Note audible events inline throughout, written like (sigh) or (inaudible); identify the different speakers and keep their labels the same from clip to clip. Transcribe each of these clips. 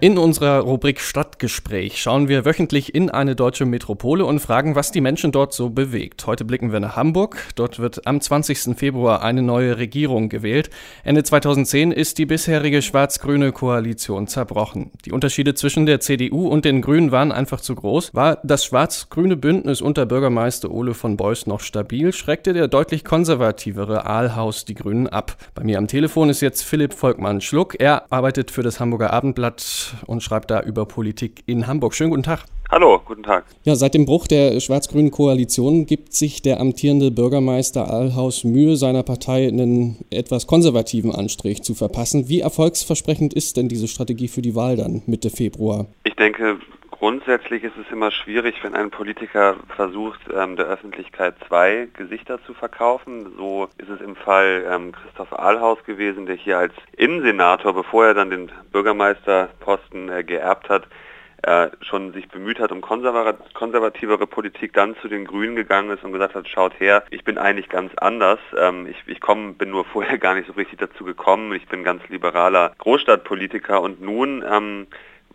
Speaker 1: In unserer Rubrik Stadtgespräch schauen wir wöchentlich in eine deutsche Metropole und fragen, was die Menschen dort so bewegt. Heute blicken wir nach Hamburg. Dort wird am 20. Februar eine neue Regierung gewählt. Ende 2010 ist die bisherige schwarz-grüne Koalition zerbrochen. Die Unterschiede zwischen der CDU und den Grünen waren einfach zu groß. War das schwarz-grüne Bündnis unter Bürgermeister Ole von Beuys noch stabil, schreckte der deutlich konservativere Aalhaus die Grünen ab. Bei mir am Telefon ist jetzt Philipp Volkmann-Schluck. Er arbeitet für das Hamburger Abendblatt und schreibt da über Politik in Hamburg. Schönen guten Tag.
Speaker 2: Hallo, guten Tag.
Speaker 1: Ja, seit dem Bruch der schwarz-grünen Koalition gibt sich der amtierende Bürgermeister Ahlhaus Mühe, seiner Partei einen etwas konservativen Anstrich zu verpassen. Wie erfolgsversprechend ist denn diese Strategie für die Wahl dann Mitte Februar?
Speaker 2: Ich denke, Grundsätzlich ist es immer schwierig, wenn ein Politiker versucht, ähm, der Öffentlichkeit zwei Gesichter zu verkaufen. So ist es im Fall ähm, Christoph Ahlhaus gewesen, der hier als Innensenator, bevor er dann den Bürgermeisterposten äh, geerbt hat, äh, schon sich bemüht hat um konservativere Politik, dann zu den Grünen gegangen ist und gesagt hat, schaut her, ich bin eigentlich ganz anders. Ähm, ich ich komm, bin nur (laughs) vorher gar nicht so richtig dazu gekommen. Ich bin ganz liberaler Großstadtpolitiker und nun ähm,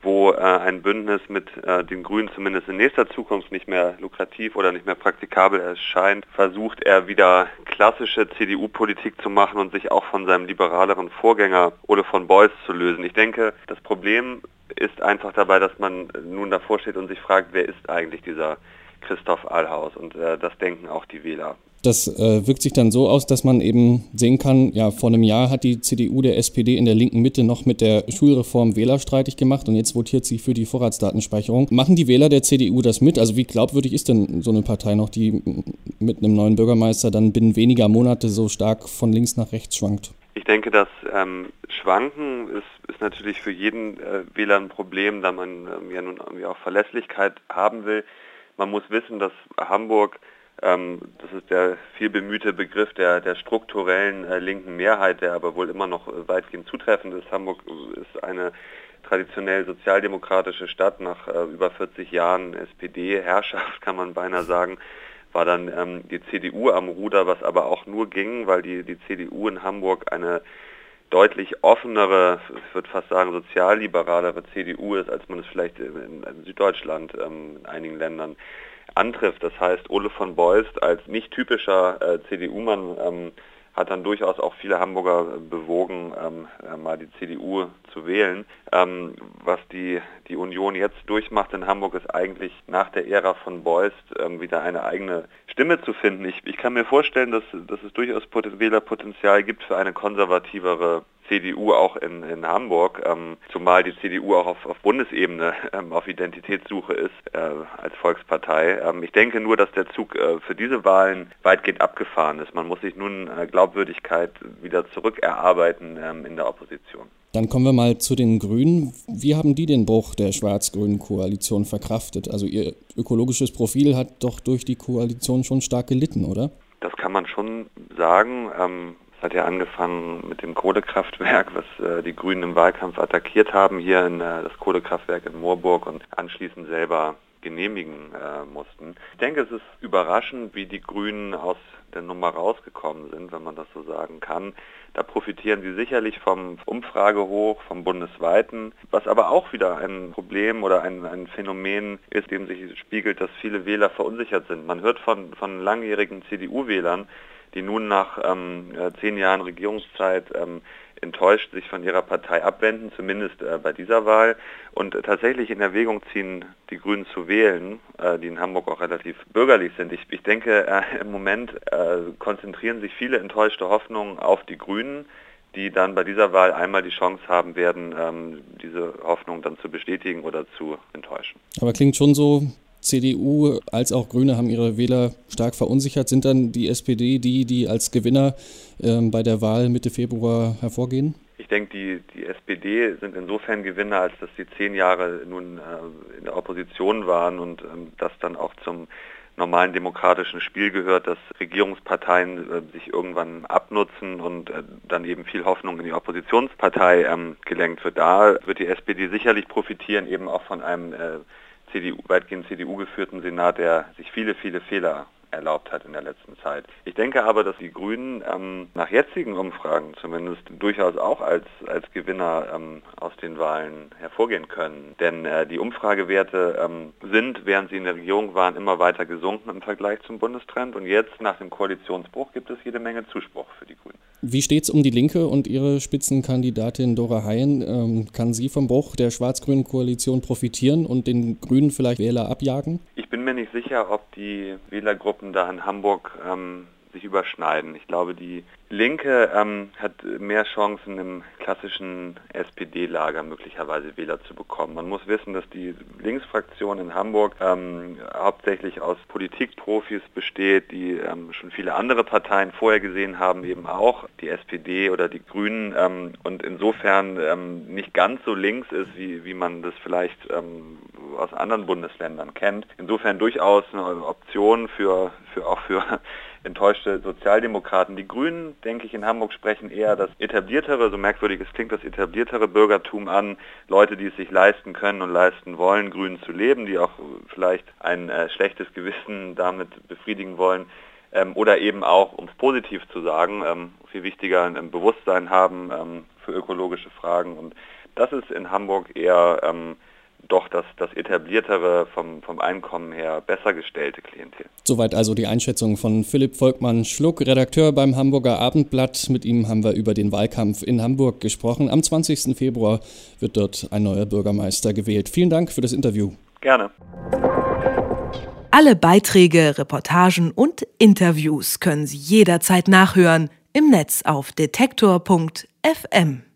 Speaker 2: wo äh, ein Bündnis mit äh, den Grünen zumindest in nächster Zukunft nicht mehr lukrativ oder nicht mehr praktikabel erscheint, versucht er wieder klassische CDU-Politik zu machen und sich auch von seinem liberaleren Vorgänger Ole von Beuys zu lösen. Ich denke, das Problem ist einfach dabei, dass man nun davor steht und sich fragt, wer ist eigentlich dieser Christoph Allhaus? Und äh, das denken auch die Wähler.
Speaker 1: Das äh, wirkt sich dann so aus, dass man eben sehen kann, ja, vor einem Jahr hat die CDU der SPD in der linken Mitte noch mit der Schulreform wählerstreitig gemacht und jetzt votiert sie für die Vorratsdatenspeicherung. Machen die Wähler der CDU das mit? Also wie glaubwürdig ist denn so eine Partei noch, die mit einem neuen Bürgermeister dann binnen weniger Monate so stark von links nach rechts schwankt?
Speaker 2: Ich denke, das ähm, Schwanken ist, ist natürlich für jeden äh, Wähler ein Problem, da man ähm, ja nun irgendwie auch Verlässlichkeit haben will. Man muss wissen, dass Hamburg das ist der viel bemühte Begriff der, der strukturellen äh, linken Mehrheit, der aber wohl immer noch äh, weitgehend zutreffend ist. Hamburg ist eine traditionell sozialdemokratische Stadt nach äh, über 40 Jahren SPD-Herrschaft, kann man beinahe sagen war dann ähm, die CDU am Ruder, was aber auch nur ging, weil die, die CDU in Hamburg eine deutlich offenere, ich würde fast sagen sozialliberalere CDU ist, als man es vielleicht in, in Süddeutschland ähm, in einigen Ländern antrifft. Das heißt, Ole von Beust als nicht typischer äh, CDU-Mann ähm, hat dann durchaus auch viele Hamburger bewogen, ähm, äh, mal die CDU zu wählen. Ähm, was die, die Union jetzt durchmacht in Hamburg, ist eigentlich nach der Ära von Beust ähm, wieder eine eigene Stimme zu finden. Ich, ich kann mir vorstellen, dass, dass es durchaus Wählerpotenzial gibt für eine konservativere CDU auch in, in Hamburg, ähm, zumal die CDU auch auf, auf Bundesebene (laughs) ähm, auf Identitätssuche ist äh, als Volkspartei. Ähm, ich denke nur, dass der Zug äh, für diese Wahlen weitgehend abgefahren ist. Man muss sich nun äh, Glaubwürdigkeit wieder zurückerarbeiten ähm, in der Opposition.
Speaker 1: Dann kommen wir mal zu den Grünen. Wie haben die den Bruch der schwarz-grünen Koalition verkraftet? Also ihr ökologisches Profil hat doch durch die Koalition schon stark gelitten, oder?
Speaker 2: Das kann man schon sagen. Ähm, hat ja angefangen mit dem Kohlekraftwerk, was äh, die Grünen im Wahlkampf attackiert haben, hier in äh, das Kohlekraftwerk in Moorburg und anschließend selber genehmigen äh, mussten. Ich denke, es ist überraschend, wie die Grünen aus der Nummer rausgekommen sind, wenn man das so sagen kann. Da profitieren sie sicherlich vom Umfragehoch, vom bundesweiten, was aber auch wieder ein Problem oder ein, ein Phänomen ist, dem sich spiegelt, dass viele Wähler verunsichert sind. Man hört von, von langjährigen CDU-Wählern, die nun nach ähm, äh, zehn Jahren Regierungszeit ähm, enttäuscht sich von ihrer Partei abwenden, zumindest äh, bei dieser Wahl, und tatsächlich in Erwägung ziehen, die Grünen zu wählen, äh, die in Hamburg auch relativ bürgerlich sind. Ich, ich denke, äh, im Moment äh, konzentrieren sich viele enttäuschte Hoffnungen auf die Grünen, die dann bei dieser Wahl einmal die Chance haben werden, ähm, diese Hoffnung dann zu bestätigen oder zu enttäuschen.
Speaker 1: Aber klingt schon so, CDU als auch Grüne haben ihre Wähler stark verunsichert. Sind dann die SPD die, die als Gewinner ähm, bei der Wahl Mitte Februar hervorgehen?
Speaker 2: Ich denke, die, die SPD sind insofern Gewinner, als dass sie zehn Jahre nun äh, in der Opposition waren und ähm, das dann auch zum normalen demokratischen Spiel gehört, dass Regierungsparteien äh, sich irgendwann abnutzen und äh, dann eben viel Hoffnung in die Oppositionspartei ähm, gelenkt wird. Da wird die SPD sicherlich profitieren, eben auch von einem äh, CDU, weitgehend CDU geführten Senat, der sich viele, viele Fehler erlaubt hat in der letzten Zeit. Ich denke aber, dass die Grünen ähm, nach jetzigen Umfragen zumindest durchaus auch als, als Gewinner ähm, aus den Wahlen hervorgehen können. Denn äh, die Umfragewerte ähm, sind, während sie in der Regierung waren, immer weiter gesunken im Vergleich zum Bundestrend. Und jetzt nach dem Koalitionsbruch gibt es jede Menge Zuspruch für die Grünen.
Speaker 1: Wie steht es um die Linke und ihre Spitzenkandidatin Dora Hayen? Ähm, kann sie vom Bruch der schwarz-grünen Koalition profitieren und den Grünen vielleicht Wähler abjagen?
Speaker 2: Ich bin mir nicht sicher, ob die Wählergruppen da in Hamburg ähm, sich überschneiden. Ich glaube, die Linke ähm, hat mehr Chancen im klassischen SPD-Lager möglicherweise Wähler zu bekommen. Man muss wissen, dass die Linksfraktion in Hamburg ähm, hauptsächlich aus Politikprofis besteht, die ähm, schon viele andere Parteien vorher gesehen haben, eben auch die SPD oder die Grünen ähm, und insofern ähm, nicht ganz so links ist, wie, wie man das vielleicht ähm, aus anderen Bundesländern kennt. Insofern durchaus eine Option für, für auch für enttäuschte Sozialdemokraten. Die Grünen, denke ich, in Hamburg sprechen eher das etabliertere, so merkwürdig es klingt, das etabliertere Bürgertum an. Leute, die es sich leisten können und leisten wollen, grün zu leben, die auch vielleicht ein äh, schlechtes Gewissen damit befriedigen wollen. Ähm, oder eben auch, um es positiv zu sagen, ähm, viel wichtiger ein Bewusstsein haben ähm, für ökologische Fragen. Und das ist in Hamburg eher ähm, doch das, das etabliertere, vom, vom Einkommen her besser gestellte Klientel.
Speaker 1: Soweit also die Einschätzung von Philipp Volkmann-Schluck, Redakteur beim Hamburger Abendblatt. Mit ihm haben wir über den Wahlkampf in Hamburg gesprochen. Am 20. Februar wird dort ein neuer Bürgermeister gewählt. Vielen Dank für das Interview.
Speaker 2: Gerne.
Speaker 3: Alle Beiträge, Reportagen und Interviews können Sie jederzeit nachhören im Netz auf detektor.fm.